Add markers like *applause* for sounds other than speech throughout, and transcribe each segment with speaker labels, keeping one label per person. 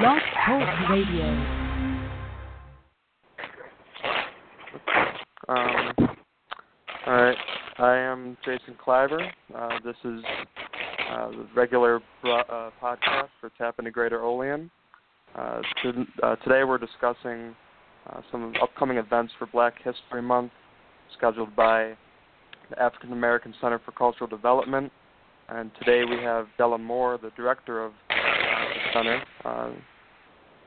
Speaker 1: Blog Talk Radio.
Speaker 2: Um, all right, I am Jason Klaiber. Uh, this is uh, the regular uh, podcast for TAPinto Greater Olean. Uh, to, uh, today we're discussing uh, some upcoming events for Black History Month, scheduled by the African American Center for Cultural Development. And today we have Della Moore, the director of center. Uh,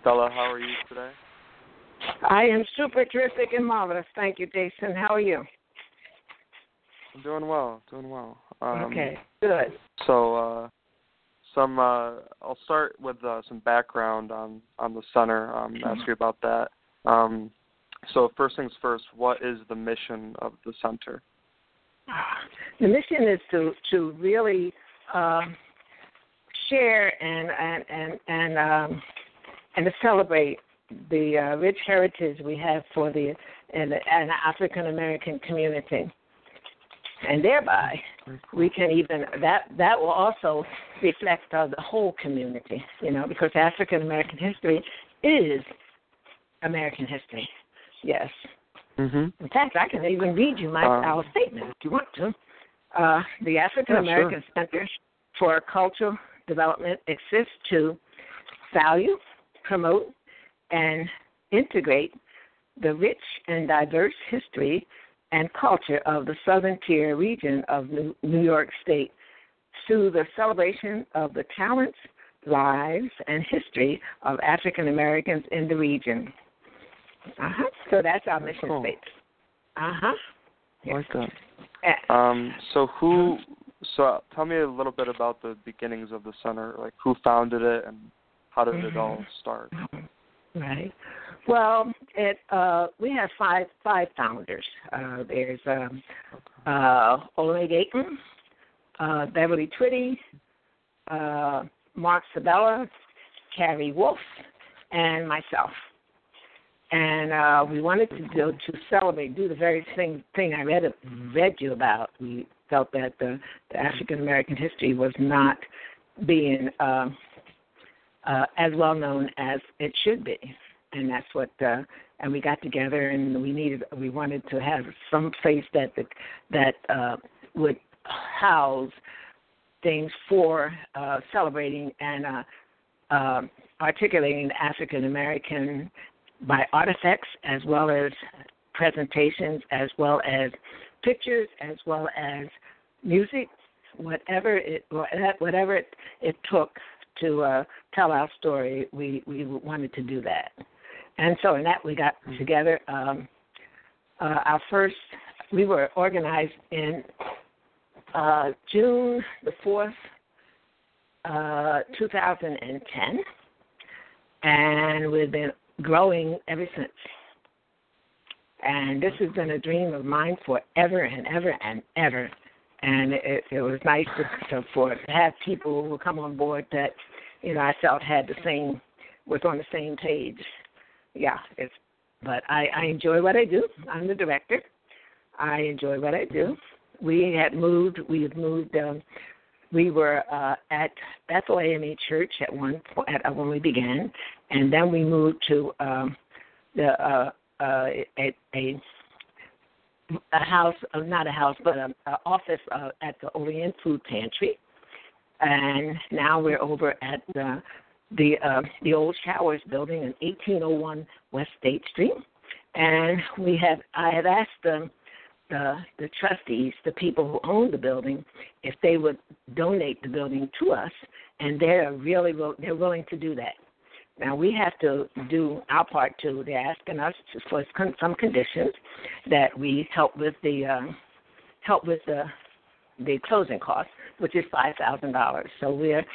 Speaker 2: Della, how are you today?
Speaker 3: I am super terrific and marvelous. Thank you, Jason. How are you?
Speaker 2: I'm doing well, doing well. Um,
Speaker 3: okay, good.
Speaker 2: So, uh, some uh, I'll start with uh, some background on on the center. Um, ask you about that. Um, so, first things first, what is the mission of the center?
Speaker 3: The mission is to to really uh, share and and and and um, and to celebrate the uh, rich heritage we have for the and the, and the African American community, and thereby we can even that that will also reflect on the whole community, you know, because African American history is American history. Yes.
Speaker 2: Mm-hmm.
Speaker 3: In fact, I can even read you my
Speaker 2: Um,
Speaker 3: our statement if you want to. Uh, the African American Center for Cultural Development exists to value, promote, and integrate the rich and diverse history and culture of the Southern Tier region of New New York State through the celebration of the talents, lives, and history of African Americans in the region. Uh-huh. So that's our mission
Speaker 2: Cool.
Speaker 3: statement. Uh-huh.
Speaker 2: I like that. Um, so who? So tell me a little bit about the beginnings of the center. Like who founded it and how did it all start?
Speaker 3: Right. Well, it uh, we have five five founders. Uh, there's um, uh, Dayton, uh, Beverly Twitty, uh, Mark Sabella, Carrie Wolf, and myself. And uh, we wanted to do to celebrate, do the very thing thing I read read you about. We felt that the, the African American history was not being uh, uh, as well known as it should be, and that's what. Uh, and we got together, and we needed, we wanted to have some place that the, that uh, would house things for uh, celebrating and uh, uh, articulating African American by artifacts as well as presentations, as well as pictures, as well as music, whatever it whatever it, it took to uh, tell our story. We we wanted to do that, and so in that we got together. Um, uh, our first we were organized in uh, June the fourth, uh, 2010, and we've been growing ever since. And this has been a dream of mine forever and ever and ever. And it, it was nice to, to for have people who come on board that you know I felt had the same was on the same page. Yeah, it's but I, I enjoy what I do. I'm the director. I enjoy what I do. We had moved. We had moved. Um, we were uh, at Bethel AME Church at one point at, when we began, and then we moved to um, the uh, uh, a, a a house, uh, not a house, but an office uh, at the Orient Food Pantry, and now we're over at the the uh, the old Showers Building in 1801 West State Street, and we have I have asked them the the trustees, the people who own the building, if they would donate the building to us, and they're really they're willing to do that. Now we have to do our part too. They're asking us for some conditions that we help with the uh, help with the the closing costs, which is five thousand dollars. So we're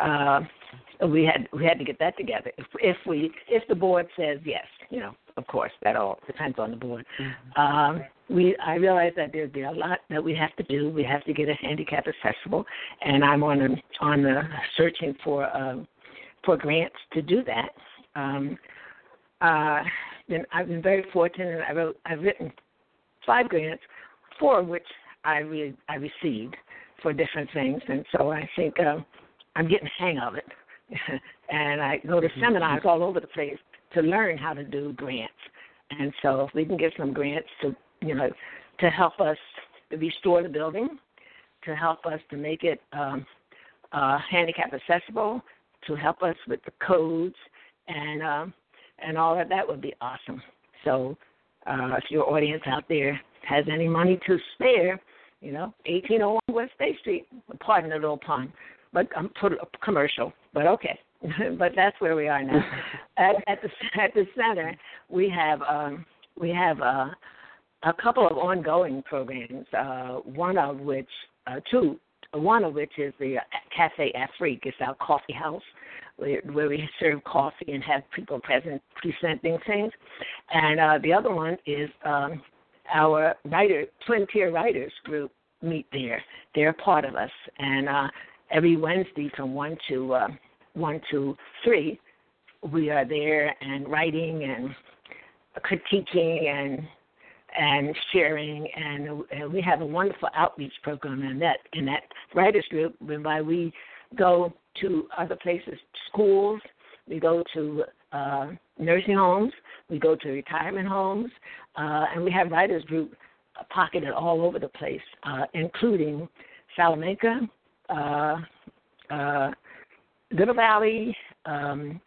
Speaker 3: uh, we had we had to get that together. If if we if the board says yes, you know, of course that all depends on the board. Um, we I realize that there'd be a lot that we have to do. We have to get a handicap accessible, and I'm on the on the searching for um, for grants to do that. Um, uh, then I've been very fortunate. I wrote I've written five grants, four of which I re- I received for different things, and so I think um, I'm getting the hang of it. *laughs* and I go to seminars all over the place to learn how to do grants. And so if we can get some grants to, you know, to help us to restore the building, to help us to make it um, uh, handicap accessible, to help us with the codes and um, and all of that would be awesome. So uh, if your audience out there has any money to spare, you know, 1801 West State Street. Pardon the little pun, but I'm um, put a commercial. But okay, *laughs* but that's where we are now. *laughs* at, at the at the center, we have um, we have uh, a couple of ongoing programs. Uh, one of which, uh, two, one of which is the Cafe Afrique. It's our coffee house where, where we serve coffee and have people present presenting things. And uh, the other one is um, our writer twin writers group meet there. They're part of us, and uh, every Wednesday from one to uh, one to three, we are there and writing and critiquing and and sharing, and, and we have a wonderful outreach program in that in that writers group whereby we go to other places, schools, we go to uh, nursing homes, we go to retirement homes, uh, and we have writers group pocketed all over the place, uh, including Salamanca, uh, uh, Little Valley, um,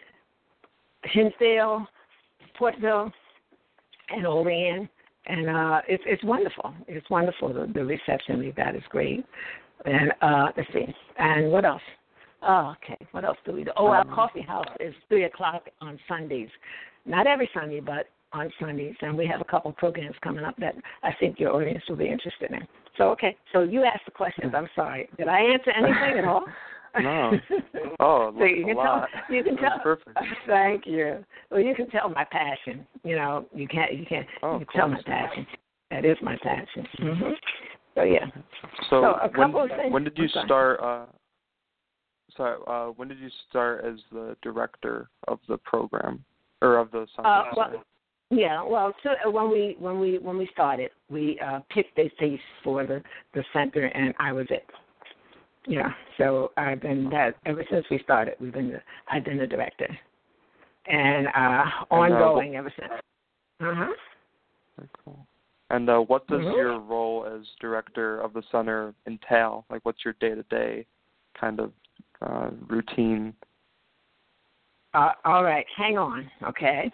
Speaker 3: Hinsdale, Portville, and Olean. And uh, it's it's wonderful. It's wonderful. The, the reception we've had is great. And uh, let's see. And what else? Oh, okay. What else do we do? Oh, our um, coffee house is three o'clock on Sundays. Not every Sunday, but on Sundays, and we have a couple programs coming up that I think your audience will be interested in. So, okay. So you asked the questions. I'm sorry. Did I answer anything at all? *laughs*
Speaker 2: no. *laughs* Oh, so
Speaker 3: you can
Speaker 2: lot.
Speaker 3: tell. You can tell.
Speaker 2: Perfect. *laughs*
Speaker 3: Thank you. Well, you can tell my passion. You know, you can't. You can't.
Speaker 2: Oh,
Speaker 3: you can tell my passion. That is my passion. Mm-hmm. So yeah.
Speaker 2: So,
Speaker 3: so a couple
Speaker 2: when,
Speaker 3: of things.
Speaker 2: when did you start? Uh, sorry. Uh, when did you start as the director of the program or of the center?
Speaker 3: Uh, well, yeah, well, so uh, when we when we when we started, we uh, picked a face for the the center, and I was it. Yeah, so I've been that ever since we started. We've been the, I've been the director, and uh, ongoing ever since. Uh huh.
Speaker 2: Very cool. And uh, what does
Speaker 3: mm-hmm.
Speaker 2: your role as director of the center entail? Like, what's your day to day kind of uh, routine?
Speaker 3: Uh, all right, hang on, okay.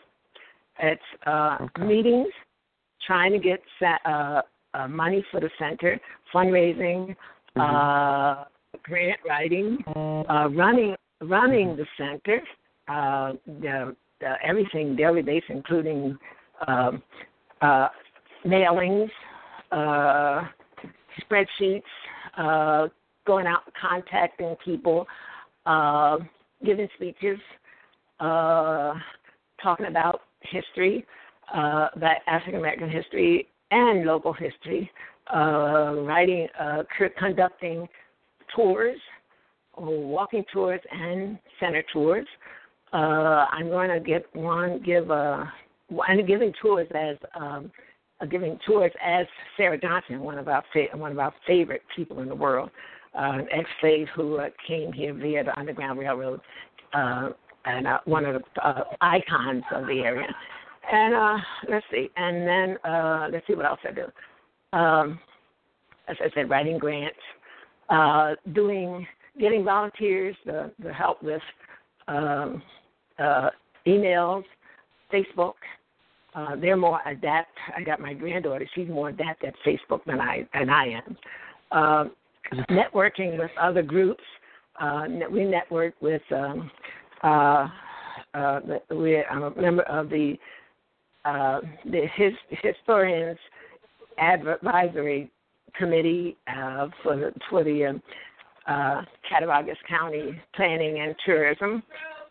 Speaker 3: It's uh,
Speaker 2: okay.
Speaker 3: meetings, trying to get uh, uh, money for the center, fundraising,
Speaker 2: mm-hmm.
Speaker 3: uh, grant writing, uh, running running the center, uh, the, the, everything daily basis, including um, uh, mailings, uh, spreadsheets, uh, going out and contacting people, uh, giving speeches, uh, talking about history, uh, that African American history and local history, uh, writing, uh, conducting tours, or walking tours and center tours. Uh, I'm going to give one give a I'm giving tours as um, uh, giving tours as Sarah Johnson, one of our fa- one of our favorite people in the world, uh, an ex-slave who uh, came here via the Underground Railroad, uh, and uh, one of the uh, icons of the area. And uh, let's see, and then uh, let's see what else I do. Um, as I said, writing grants, uh, doing, getting volunteers to, to help with um, uh, emails, Facebook. Uh, they're more adept. I got my granddaughter; she's more adept at Facebook than I than I am. Uh, networking with other groups. Uh, we network with um, uh, uh, we, I'm a member of the uh, the his, historians advisory committee uh, for the for the um, uh, Cattaraugus County Planning and Tourism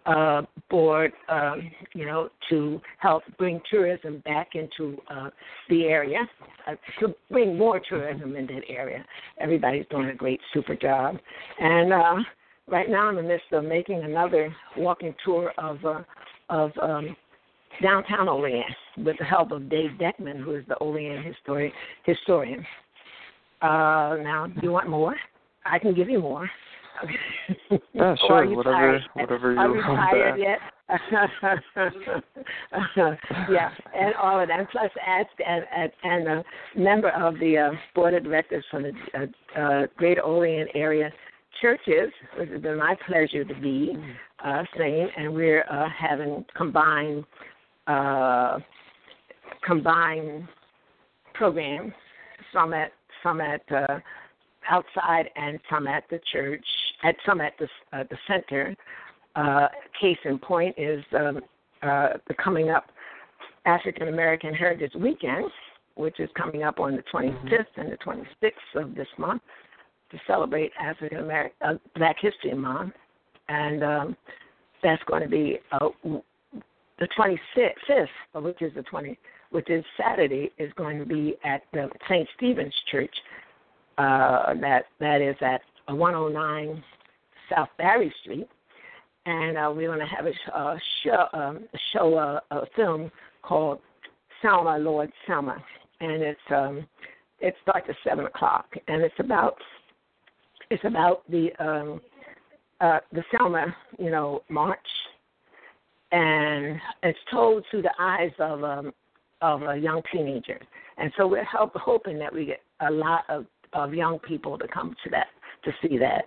Speaker 3: uh, Board, um, you know, to help bring tourism back into uh, the area, uh, to bring more tourism in that area. Everybody's doing a great, super job, and uh, right now I'm in the midst of making another walking tour of uh, of um, downtown Olean with the help of Dave Deckman, who is the Olean historian. historian. Uh, now, do you want more? I can give you more. *laughs*
Speaker 2: yeah, sure. Whatever,
Speaker 3: tired?
Speaker 2: whatever you
Speaker 3: want. Are
Speaker 2: want
Speaker 3: tired yet? *laughs* yeah, and all of that. And plus, as and and, and a member of the uh, board of directors from the uh, uh, Greater Olean area churches, which has been my pleasure to be uh, saying, and we're uh, having combined uh, combined programs, some at some at uh, outside and some at the church, at some at the uh, the center. Uh, case in point is um, uh, the coming up African American Heritage Weekend, which is coming up on the 25th and the 26th of this month to celebrate African American uh, Black History Month, and um, that's going to be uh, the 26th, which is the 20, which is Saturday, is going to be at the St. Stephen's Church. Uh, that that is at 109 South Barry Street, and uh, we're going to have a, a show, um, a show, uh, a film called Selma, Lord Selma, and it's um, it starts at seven o'clock, and it's about it's about the um, uh, the Selma, you know, march, and it's told through the eyes of um, of a young teenager, and so we're help, hoping that we get a lot of of young people to come to that to see that.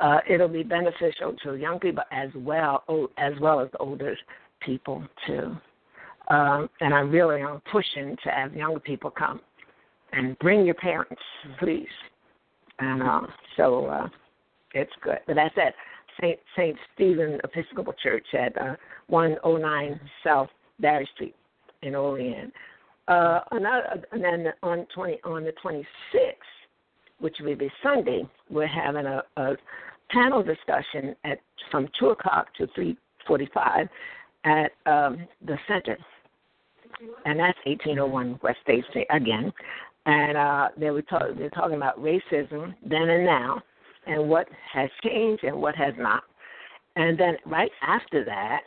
Speaker 3: Uh, it'll be beneficial to young people as well as well as older people too. Um, and I really am pushing to have younger people come and bring your parents, please. And uh, so uh, it's good. But that's at St. St. Stephen Episcopal Church at uh, 109 South Barry Street in Olean. Uh, another, and then on 20 on the 26th, which will be Sunday, we're having a, a panel discussion at from 2 o'clock to 3:45 at um, the center, and that's 1801 West State Street again and uh, they were talk, they're talking about racism then and now, and what has changed and what has not. And then right after that,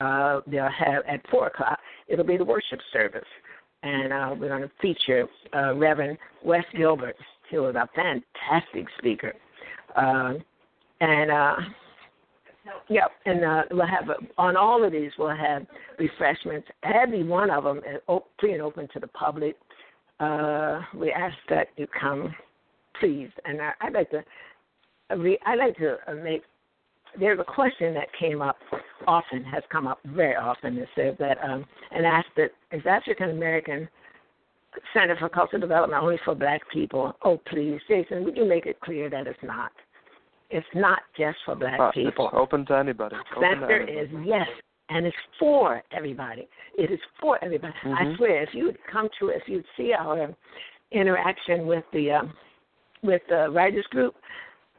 Speaker 3: uh, they'll have at four o'clock. It'll be the worship service, and uh, we're going to feature uh, Reverend Wes Gilbert, who is a fantastic speaker. Uh, and uh, Yep, and uh, we'll have a, on all of these we'll have refreshments. Every one of them is free and open to the public uh, we ask that you come, please. And I, I'd like to, I like to uh, make. There's a question that came up often, has come up very often. It says that, um, and asked that is African American Center for Cultural Development only for Black people? Oh, please, Jason, would you make it clear that it's not? It's not just for Black people.
Speaker 2: It's open to anybody.
Speaker 3: Open
Speaker 2: Center
Speaker 3: is yes, and it's for everybody. It is for everybody.
Speaker 2: Mm-hmm.
Speaker 3: I swear, if you'd come to, if you'd see our interaction with the um, with the writers group,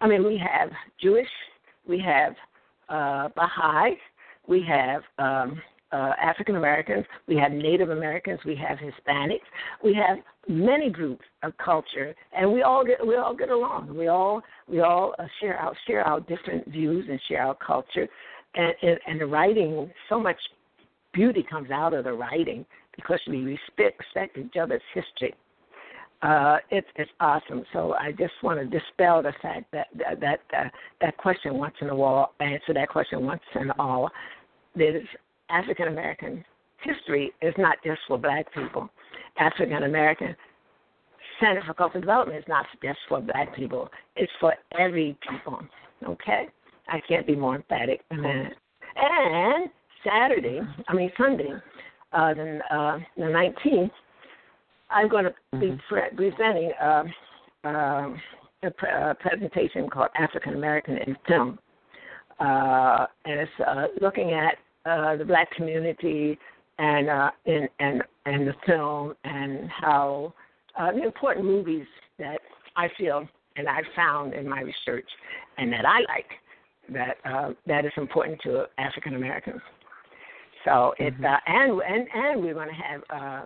Speaker 3: I mean, we have Jewish, we have uh, Baha'i, we have um, uh, African Americans, we have Native Americans, we have Hispanics, we have many groups of culture, and we all get we all get along. We all we all uh, share our share our different views and share our culture and, and, and the writing, so much beauty comes out of the writing because we respect, respect each other's history. Uh, it's it's awesome. So I just want to dispel the fact that that that, uh, that question once and a while, answer that question once and all. That African American history is not just for Black people. African American Center for Cultural Development is not just for Black people. It's for every people. Okay. I can't be more emphatic than that. And Saturday, I mean Sunday, uh, the, uh, the 19th, I'm going to be
Speaker 2: Mm-hmm.
Speaker 3: pre- presenting uh, uh, a, pre- a presentation called African American in Film, uh, and it's uh, looking at uh, the black community and uh, in and and the film and how uh, the important movies that I feel and I found in my research and that I like that uh, that is important to African Americans. So it
Speaker 2: Mm-hmm.
Speaker 3: uh, and and and we're going to have uh,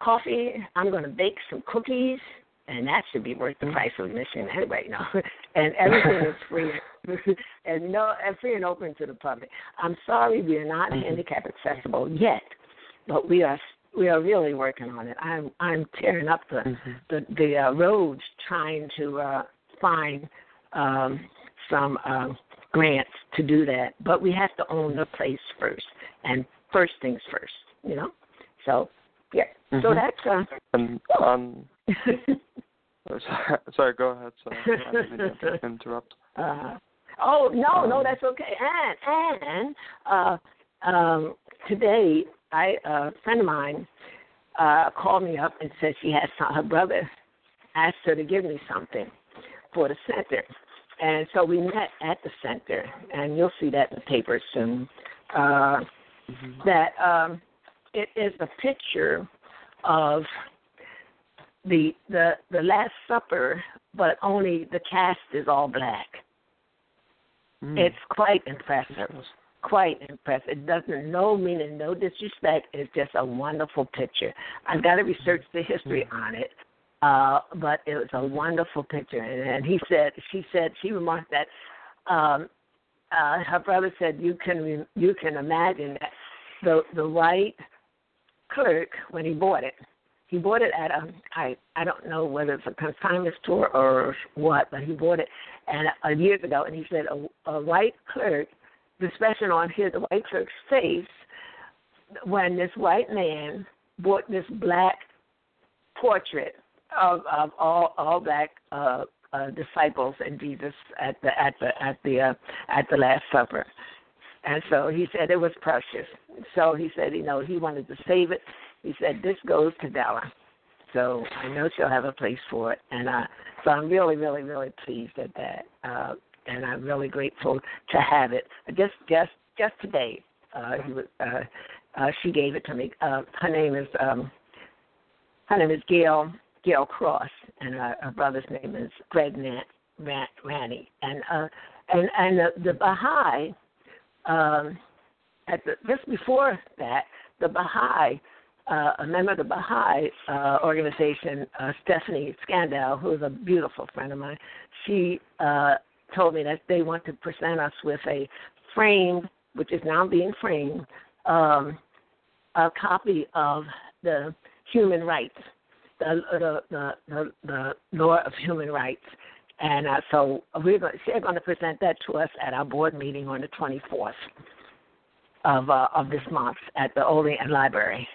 Speaker 3: coffee. I'm going to bake some cookies, and that should be worth the price of admission anyway. No, *laughs* and everything is *laughs* free *laughs* and no and free and open to the public. I'm sorry we are not
Speaker 2: Mhm.
Speaker 3: handicap accessible yet, but we are we are really working on it. I'm I'm tearing up the
Speaker 2: Mhm.
Speaker 3: the the uh, roads trying to uh, find um, some um, grants to do that, but we have to own the place first, and first things first, you know. So yeah,
Speaker 2: mm-hmm.
Speaker 3: so that's uh.
Speaker 2: And on. *laughs* *laughs* sorry, go ahead. Sorry, I didn't *laughs* interrupt.
Speaker 3: Uh, oh no, um, no, that's okay. And and uh, um, today, I a friend of mine uh, called me up and said she had some, her brother asked her to give me something for the center. And so we met at the center, and you'll see that in the paper soon. Uh, mm-hmm. That um, it is a picture of the the the Last Supper, but only the cast is all black. Mm. It's quite impressive. Quite impressive. It doesn't no meaning, no disrespect. It's just a wonderful picture. I've got to research the history mm. on it, uh, but it was a wonderful picture. And, and he said, she said, she remarked that um, uh, her brother said, you can you can imagine that the the white clerk when he bought it he bought it at a I I don't know whether it's a consignment store or what, but he bought it and uh, years ago, and he said a, a white clerk, the expression on here, the white clerk's face, when this white man bought this black portrait of of all all black uh, uh, disciples and Jesus at the at the at the uh, at the Last Supper. And so he said it was precious. So he said, you know, he wanted to save it he said, This goes to Della. So I know she'll have a place for it. And uh, so I'm really, really, really pleased at that. Uh, and I'm really grateful to have it. Just just just today, uh, he was, uh, uh, she gave it to me. Uh, her name is um, her name is Gail Gail Cross, and uh, her brother's name is Greg Nat, Ran, Ranny. And uh, and and the, the Baha'i, um, at the, just before that, the Baha'i uh, a member of the Baha'i uh, organization, uh, Stephanie Scandal, who is a beautiful friend of mine, she uh, told me that they want to present us with a framed, which is now being framed, um, a copy of the human rights, the the the, the, the law of human rights. And uh, so we're going, they're going to present that to us at our board meeting on the 24th of uh, of this month at the Olean Library.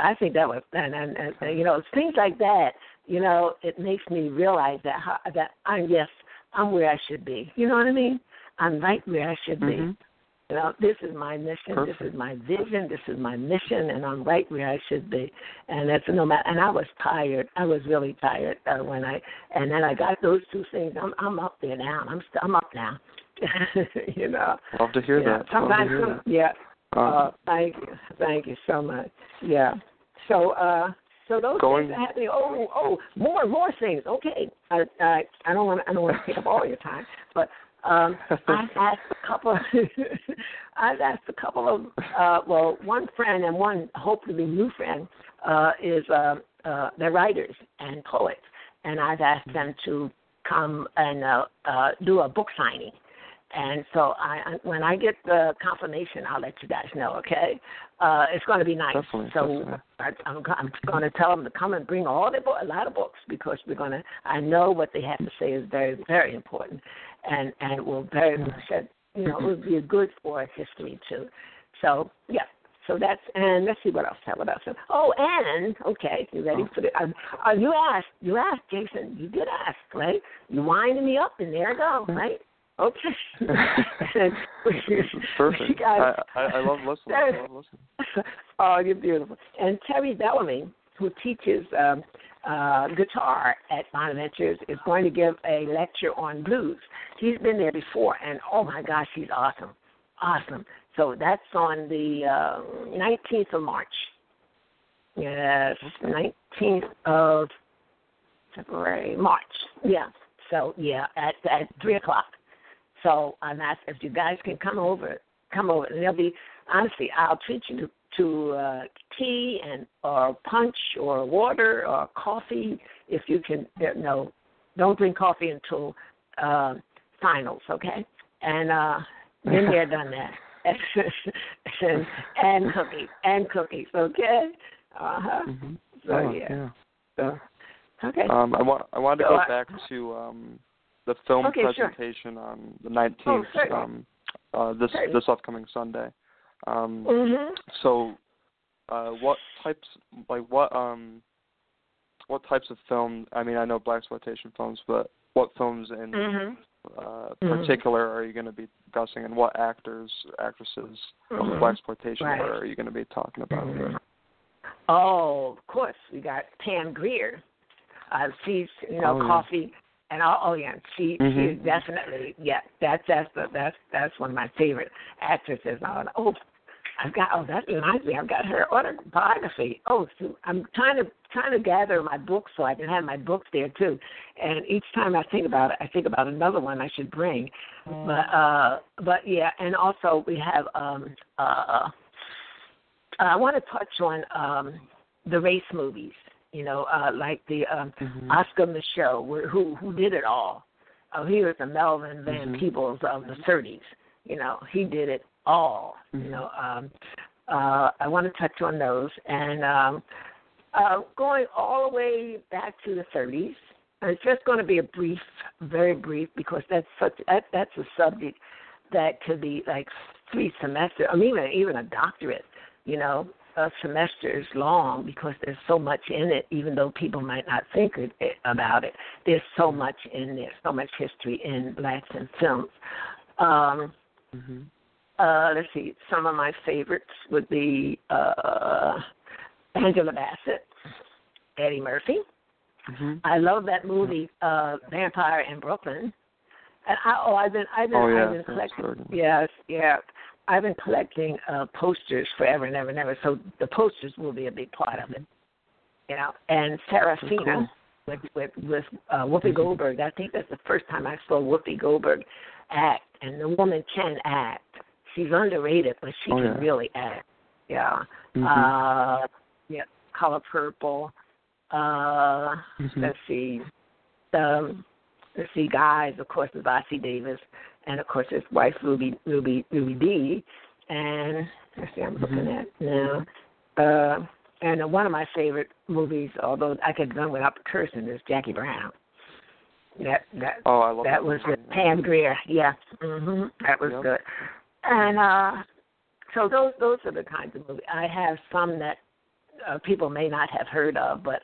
Speaker 3: I think that was and, and and you know things like that. You know, it makes me realize that how, that I'm yes, I'm where I should be. You know what I mean? I'm right where I should
Speaker 2: mm-hmm.
Speaker 3: be. You know, this is my mission.
Speaker 2: Perfect.
Speaker 3: This is my vision. This is my mission, and I'm right where I should be. And that's no matter. And I was tired. I was really tired uh, when I. And then I got those two things. I'm I'm up there now. I'm st- I'm up now. *laughs* you know.
Speaker 2: Love to hear
Speaker 3: you
Speaker 2: that.
Speaker 3: Sometimes,
Speaker 2: hear that.
Speaker 3: yeah. Uh, thank you, thank you so much. Yeah. So, uh, so those
Speaker 2: going,
Speaker 3: things are happening. Oh, oh, more and more things. Okay. I, I, I don't want, I don't want to take up all your time, but um, *laughs* I've asked a couple. *laughs* I've asked a couple of, uh, well, one friend and one hopefully new friend uh, is uh, uh, they're writers and poets, and I've asked them to come and uh, uh, do a book signing and so I, when I get the confirmation, I'll let you guys know. Okay, uh, it's going to be nice.
Speaker 2: Definitely,
Speaker 3: so
Speaker 2: definitely.
Speaker 3: I, I'm, I'm going to tell them to come and bring all their book, a lot of books because we're going to. I know what they have to say is very, very important, and and it will very much, you know, it will be good for history too. So yeah, so that's and let's see what else. Tell what else? Oh, and okay, you ready for the? Uh, uh, you asked. You asked, Jason. You did ask, right? You winding me up, and there I go, right? Okay. *laughs* *laughs*
Speaker 2: Perfect. I, I, I love listening. I love listening. *laughs*
Speaker 3: oh, you're beautiful. And Terry Bellamy, who teaches um, uh, guitar at Bonaventures, is going to give a lecture on blues. He's been there before, and oh my gosh, he's awesome. Awesome. So that's on the uh, 19th of March. Yes, 19th of February, March. Yeah. So yeah, at at three o'clock. So I'm asked if you guys can come over, come over, and they'll be honestly, I'll treat you to, to uh, tea and or punch or water or coffee if you can. You know, don't drink coffee until uh, finals, okay? And uh, then they're done that. *laughs* and, and cookies and cookies, okay? Uh huh.
Speaker 2: Mm-hmm.
Speaker 3: So
Speaker 2: oh,
Speaker 3: yeah.
Speaker 2: yeah.
Speaker 3: So okay.
Speaker 2: Um, I want I wanted to
Speaker 3: so
Speaker 2: go
Speaker 3: I,
Speaker 2: back to um the film
Speaker 3: okay,
Speaker 2: presentation
Speaker 3: sure.
Speaker 2: on the 19th.
Speaker 3: Oh,
Speaker 2: um, uh, this
Speaker 3: certainly.
Speaker 2: this upcoming Sunday. Um,
Speaker 3: Mhm.
Speaker 2: so, uh, what types like what um what types of film? I mean, I know black exploitation films, but what films in
Speaker 3: Mhm.
Speaker 2: uh,
Speaker 3: Mhm.
Speaker 2: particular are you going to be discussing, and what actors, actresses of the
Speaker 3: Mhm.
Speaker 2: black exploitation
Speaker 3: Right.
Speaker 2: are you going to be talking about?
Speaker 3: Mhm. Oh, of course, we got Pam Grier. Uh, she's you know
Speaker 2: Oh,
Speaker 3: coffee, and oh, oh yeah, she
Speaker 2: Mhm.
Speaker 3: she's definitely yeah. That's that's the, that's that's one of my favorite actresses. Oh, I've got oh that reminds me, I've got her autobiography. Oh, so I'm trying to trying to gather my books so I can have my books there too. And each time I think about it, I think about another one I should bring. But uh, but yeah, and also we have um uh. I want to touch on um, the race movies. You know, uh, like the um,
Speaker 2: Mhm.
Speaker 3: Oscar Micheaux, wh- who who did it all. Oh, he was the Melvin Van
Speaker 2: Mhm.
Speaker 3: Peebles of the 30s. You know, he did it all.
Speaker 2: Mhm.
Speaker 3: You know, um, uh, I want to touch on those and um, uh, going all the way back to the 30s. And it's just going to be a brief, very brief, because that's such that, that's a subject that could be like three semesters, I mean, even even a doctorate you know, uh, semesters long because there's so much in it, even though people might not think it, it, about it. There's so much in there, so much history in blacks in films. Um,
Speaker 2: Mhm.
Speaker 3: uh, let's see, some of my favorites would be uh, Angela Bassett, Eddie Murphy.
Speaker 2: Mhm.
Speaker 3: I love that movie, uh, Vampire in Brooklyn. And I, oh, I've been, I've been,
Speaker 2: Oh, yeah,
Speaker 3: I've been collecting. Yes, yeah. I've been collecting uh, posters forever and ever and ever. So the posters will be a big part of it. You know, and Sarafina
Speaker 2: Oh, cool.
Speaker 3: with with with uh, Whoopi Goldberg. I think that's the first time I saw Whoopi Goldberg act, and the woman can act. She's underrated, but she
Speaker 2: Oh,
Speaker 3: can
Speaker 2: yeah.
Speaker 3: really act. Yeah.
Speaker 2: Mhm.
Speaker 3: Uh, yeah. Color Purple. Uh,
Speaker 2: Mhm.
Speaker 3: let's see. Um, let's see, guys. Of course, is Ossie Davis, and of course his wife Ruby Ruby Ruby Dee. And let's see, I'm looking
Speaker 2: Mhm.
Speaker 3: at now. Uh, and one of my favorite movies, although I could run without the cursing, is Jackie Brown. That that
Speaker 2: Oh, I love
Speaker 3: that
Speaker 2: that
Speaker 3: was with Pam Grier. Yeah, hmm that was
Speaker 2: Yep.
Speaker 3: good. And uh, so those those are the kinds of movies. I have some that uh, people may not have heard of, but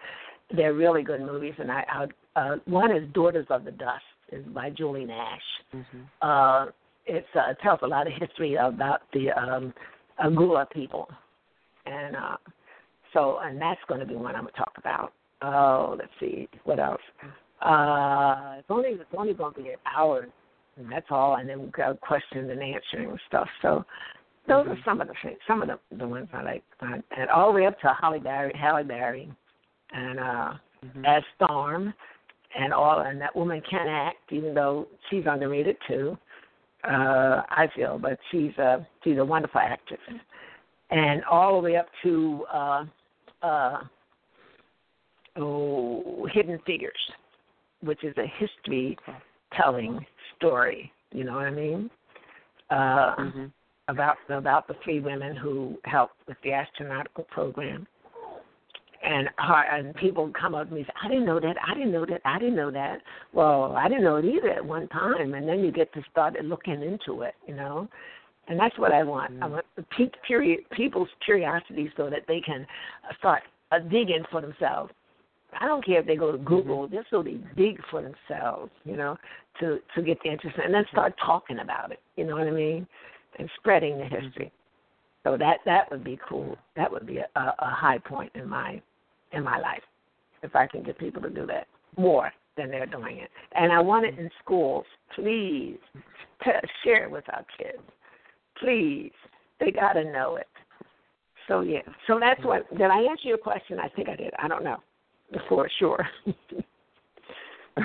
Speaker 3: they're really good movies. And I, I uh, one is Daughters of the Dust, is by Julie Dash.
Speaker 2: Mhm.
Speaker 3: Uh, it's uh, it tells a lot of history about the um, a Gullah people, and uh, so and that's going to be one I'm going to talk about. Oh, let's see what else. Uh, it's only it's only going to be an hour, and that's all. And then we've got questions and answering and stuff. So those are some of the things, some of the the ones I like, uh, and all the way up to Holly Berry, Halle Berry, and uh,
Speaker 2: Mhm.
Speaker 3: as Storm, and all. And that woman can act, even though she's underrated too. Uh, I feel, but she's a she's a wonderful actress, and all the way up to uh, uh, oh, Hidden Figures, which is a history telling story. You know what I mean? Uh,
Speaker 2: Mhm.
Speaker 3: about about the three women who helped with the astronautical program. And her, and people come up to me and say, I didn't know that, I didn't know that, I didn't know that. Well, I didn't know it either at one time and then you get to start looking into it, you know. And that's what I want. I
Speaker 2: Mm.
Speaker 3: want period, people's curiosity so that they can start uh, digging for themselves. I don't care if they go to Google, just so they dig for themselves, you know, to to get the interest and then start talking about it. You know what I mean? And spreading the history. So that that would be cool. That would be a, a, high point in my in my life if I can get people to do that more than they're doing it. And I want it in schools. Please t- share it with our kids. Please, they got to know it. So yeah. So that's what. Did I answer your question? I think I did. I don't know. For sure. *laughs*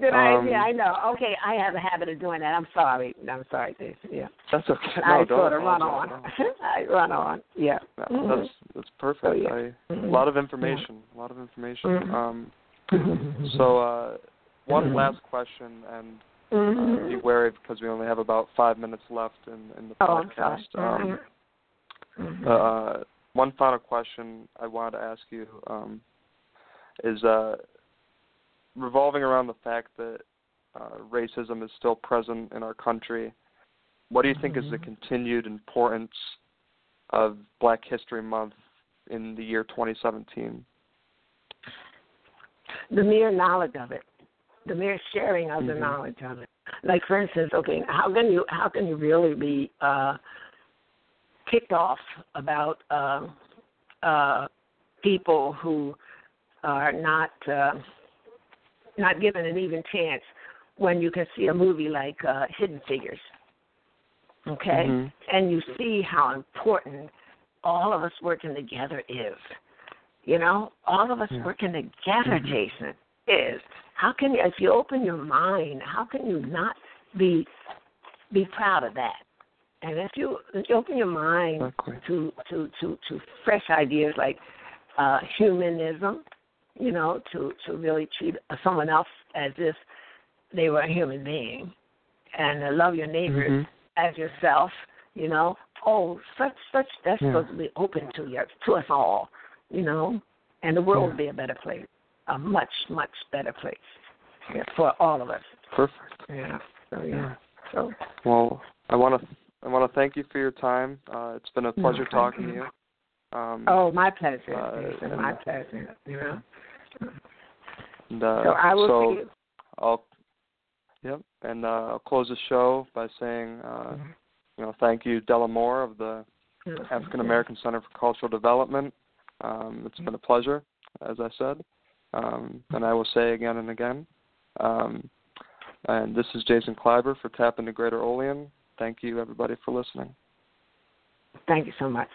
Speaker 3: Did I?
Speaker 2: Um,
Speaker 3: yeah, I know. Okay, I have a habit of doing that. I'm sorry. I'm sorry, Dave. Yeah.
Speaker 2: That's okay. *laughs* No,
Speaker 3: I sort of run on. *laughs* I run on. Yeah.
Speaker 2: No,
Speaker 3: Mhm.
Speaker 2: That's that's perfect.
Speaker 3: So, yeah.
Speaker 2: I,
Speaker 3: Mhm.
Speaker 2: A lot of information. A lot of information.
Speaker 3: Mhm.
Speaker 2: Um, *laughs* so uh, one
Speaker 3: Mhm.
Speaker 2: last question, and uh,
Speaker 3: Mhm.
Speaker 2: be wary because we only have about five minutes left in, in the
Speaker 3: Oh,
Speaker 2: podcast. Um,
Speaker 3: Mhm.
Speaker 2: uh, one final question I wanted to ask you um, is uh, revolving around the fact that uh, racism is still present in our country. What do you think mm-hmm. is the mm-hmm. continued importance of Black History Month in the year 2017?
Speaker 3: The mere knowledge of it, the mere sharing of
Speaker 2: mm-hmm.
Speaker 3: the knowledge of it. Like for instance, okay, how can you how can you really be uh, kicked off about uh, uh, people who are not uh, not given an even chance when you can see a movie like uh, Hidden Figures, okay,
Speaker 2: mm-hmm.
Speaker 3: and you see how important all of us working together is. You know, all of us
Speaker 2: yeah.
Speaker 3: working together, mm-hmm. Jason, is. How can you, if you open your mind, how can you not be be proud of that? And if you, if you open your mind
Speaker 2: exactly.
Speaker 3: to, to to to fresh ideas like uh, humanism, you know, to to really treat someone else as if they were a human being, and to love your neighbors
Speaker 2: mm-hmm.
Speaker 3: as yourself. You know, oh, such such that's
Speaker 2: yeah.
Speaker 3: supposed to be open to you to us all. You know, and the world
Speaker 2: yeah.
Speaker 3: would be a better place, a much much better place yeah, for all of us.
Speaker 2: Perfect.
Speaker 3: Yeah. So yeah. yeah. So.
Speaker 2: Well, I want to I want to thank you for your time. Uh, it's been a pleasure
Speaker 3: no,
Speaker 2: talking
Speaker 3: you.
Speaker 2: to you. Um,
Speaker 3: oh, my pleasure.
Speaker 2: Uh,
Speaker 3: and, my pleasure. You know.
Speaker 2: And, uh,
Speaker 3: so I will
Speaker 2: so
Speaker 3: see you.
Speaker 2: I'll, yep, and uh, I'll close the show by saying, uh,
Speaker 3: mm-hmm.
Speaker 2: you know, thank you, Della Moore of the
Speaker 3: mm-hmm.
Speaker 2: African American Center for Cultural Development. Um, it's been a pleasure, as I said, um, and I will say again and again. Um, and this is Jason Klaiber for TAPinto Greater Olean. Thank you, everybody, for listening.
Speaker 3: Thank you so much.